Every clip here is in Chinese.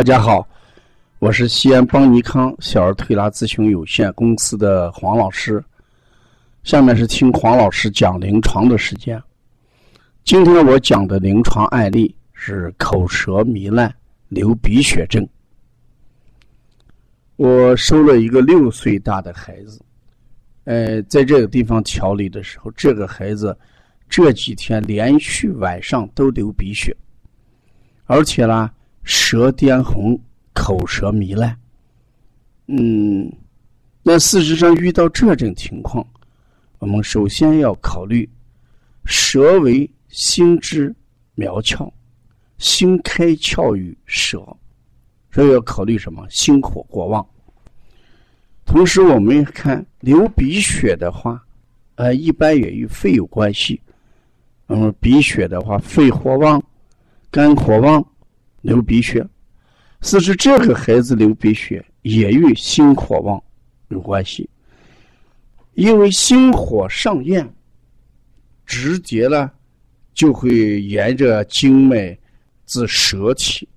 大家好，我是西安邦尼康小儿推拿咨询有限公司的黄老师。下面是听黄老师讲临床的时间。今天我讲的临床案例是口舌糜烂、流鼻血症。我收了一个六岁大的孩子，呃，在这个地方调理的时候，这个孩子这几天连续晚上都流鼻血，而且呢。舌颠红，口舌糜烂。嗯，那事实上遇到这种情况，我们首先要考虑舌为心之苗窍，心开窍于舌，所以要考虑什么？心火过旺。同时，我们看流鼻血的话，呃，一般也与肺有关系。那嗯，鼻血的话，肺火旺，肝火旺。流鼻血，是指这个孩子流鼻血也与心火旺有关系，因为心火上炎，直接呢就会沿着经脉自舌起，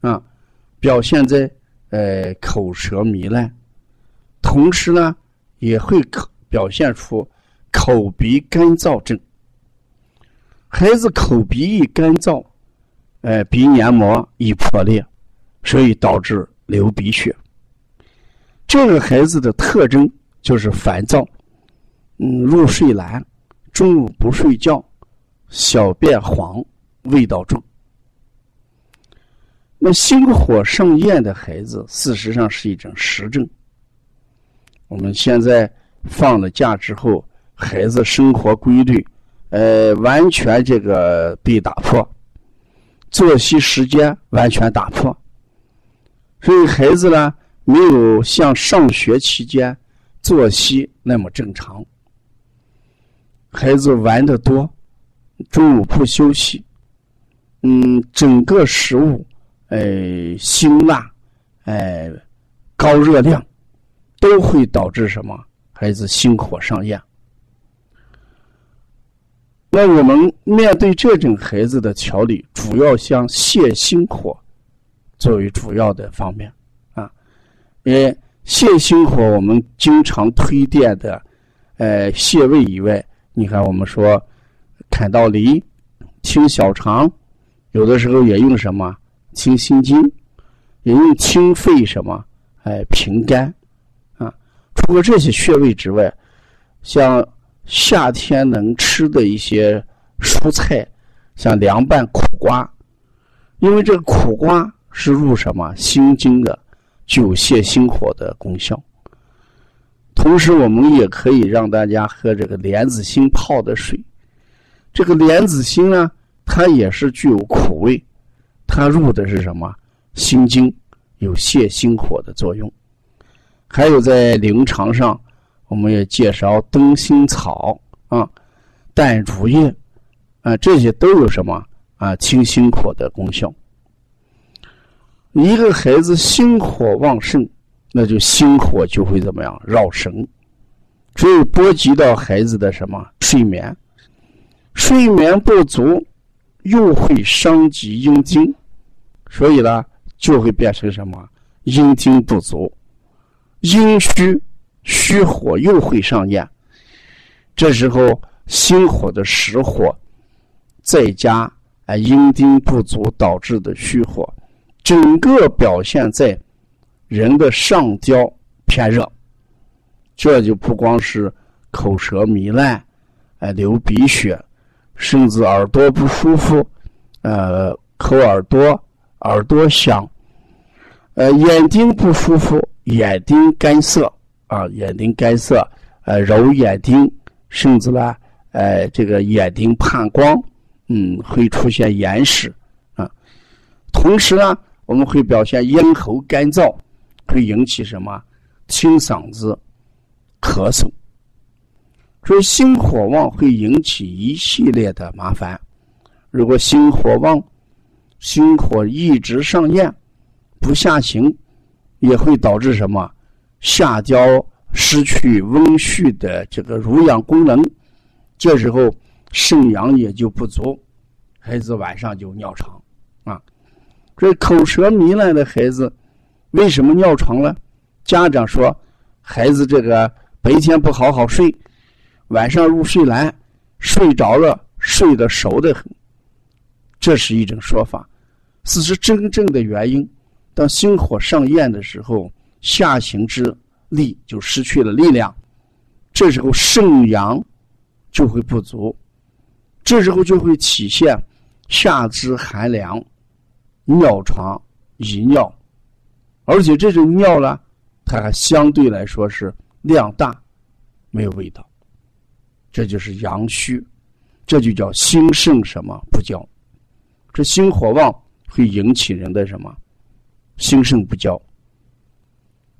啊，表现在呃口舌糜烂，同时呢也会表现出口鼻干燥症。孩子口鼻一干燥。呃，鼻黏膜易破裂，所以导致流鼻血。这个孩子的特征就是烦躁，嗯，入睡难，中午不睡觉，小便黄，味道重。那心火上炎的孩子，事实上是一种实症。我们现在放了假之后，孩子生活规律，呃，完全这个被打破。作息时间完全打破，所以孩子呢没有像上学期间作息那么正常。孩子玩的多，中午不休息，嗯，整个食物，哎，辛辣，哎，高热量，都会导致什么？孩子心火上炎。那我们面对这种孩子的调理，主要像泻心火作为主要的方面啊。因为，泻心火，我们经常推荐的，呃，泻胃以外，你看我们说砍道梨、清小肠，有的时候也用什么清心经，也用清肺什么，哎，平肝啊。除了这些穴位之外，像。夏天能吃的一些蔬菜，像凉拌苦瓜，因为这个苦瓜是入什么心经的，具有泻心火的功效。同时，我们也可以让大家喝这个莲子心泡的水。这个莲子心呢，它也是具有苦味，它入的是什么心经，有泻心火的作用。还有在临床上。我们也介绍灯心草啊、淡竹叶啊，这些都有什么啊清心火的功效。一个孩子心火旺盛，那就心火就会怎么样绕神，所以波及到孩子的什么？睡眠，睡眠不足又会伤及阴经，所以呢就会变成什么？阴经不足、阴虚。虚火又会上炎，这时候心火的实火，再加啊阴丁不足导致的虚火，整个表现在人的上焦偏热，这就不光是口舌糜烂，哎流鼻血，甚至耳朵不舒服，呃抠耳朵，耳朵响，呃眼睛不舒服，眼睛干涩。啊，眼睛干涩，呃，揉眼睛，甚至呢，呃，这个眼睛怕光，嗯，会出现眼屎啊。同时呢，我们会表现咽喉干燥，会引起什么？清嗓子、咳嗽。所以心火旺会引起一系列的麻烦。如果心火旺，心火一直上炎，不下行，也会导致什么？下焦失去温煦的这个濡养功能，这时候肾阳也就不足，孩子晚上就尿床啊。这口舌糜烂的孩子为什么尿床了？家长说孩子这个白天不好好睡，晚上入睡难，睡着了睡得熟得很。这是一种说法。此时真正的原因，当心火上炎的时候，下行之力就失去了力量，这时候肾阳就会不足，这时候就会体现下肢寒凉、尿床、遗尿，而且这种尿呢，它还相对来说是量大，没有味道，这就是阳虚，这就叫心肾什么不交，这心火旺。会引起人的什么心肾不交？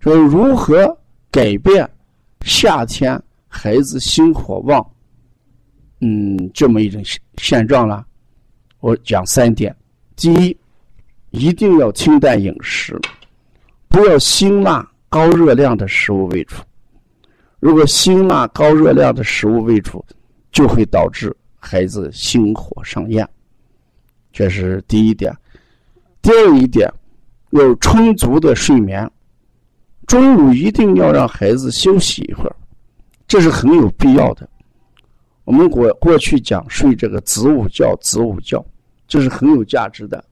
说如何改变夏天孩子心火旺？嗯，这么一种现状呢？我讲三点：第一，一定要清淡饮食，不要辛辣高热量的食物为主。如果辛辣高热量的食物为主，就会导致孩子心火上炎。这是第一点。第二一点，有充足的睡眠，中午一定要让孩子休息一会儿，这是很有必要的。我们过过去讲睡这个子午觉，子午觉，这是很有价值的。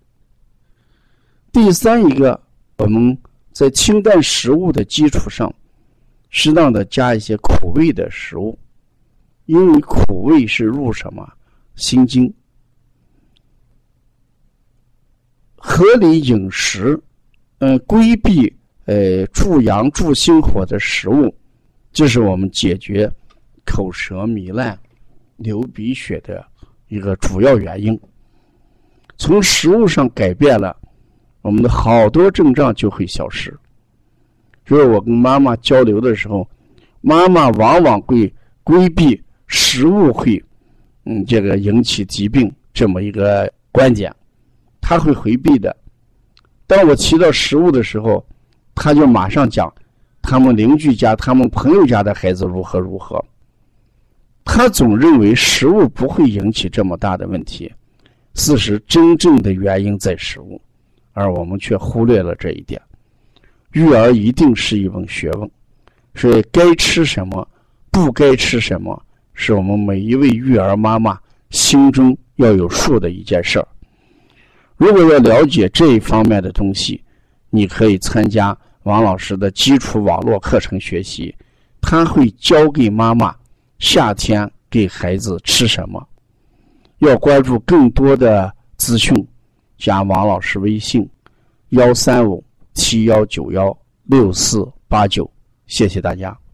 第三一个，我们在清淡食物的基础上，适当的加一些苦味的食物，因为苦味是入什么心经。合理饮食，嗯，规避呃助阳助心火的食物，这是我们解决口舌糜烂、流鼻血的一个主要原因。从食物上改变了，我们的好多症状就会消失。就是我跟妈妈交流的时候，妈妈往往会规避食物会嗯这个引起疾病这么一个观点。他会回避的。当我提到食物的时候，他就马上讲他们邻居家、他们朋友家的孩子如何如何。他总认为食物不会引起这么大的问题，事实真正的原因在食物，而我们却忽略了这一点。育儿一定是一门学问，所以该吃什么，不该吃什么，是我们每一位育儿妈妈心中要有数的一件事儿。如果要了解这一方面的东西，你可以参加王老师的基础网络课程学习，他会教给妈妈夏天给孩子吃什么。要关注更多的资讯，加王老师微信：幺三五七幺九幺六四八九。谢谢大家。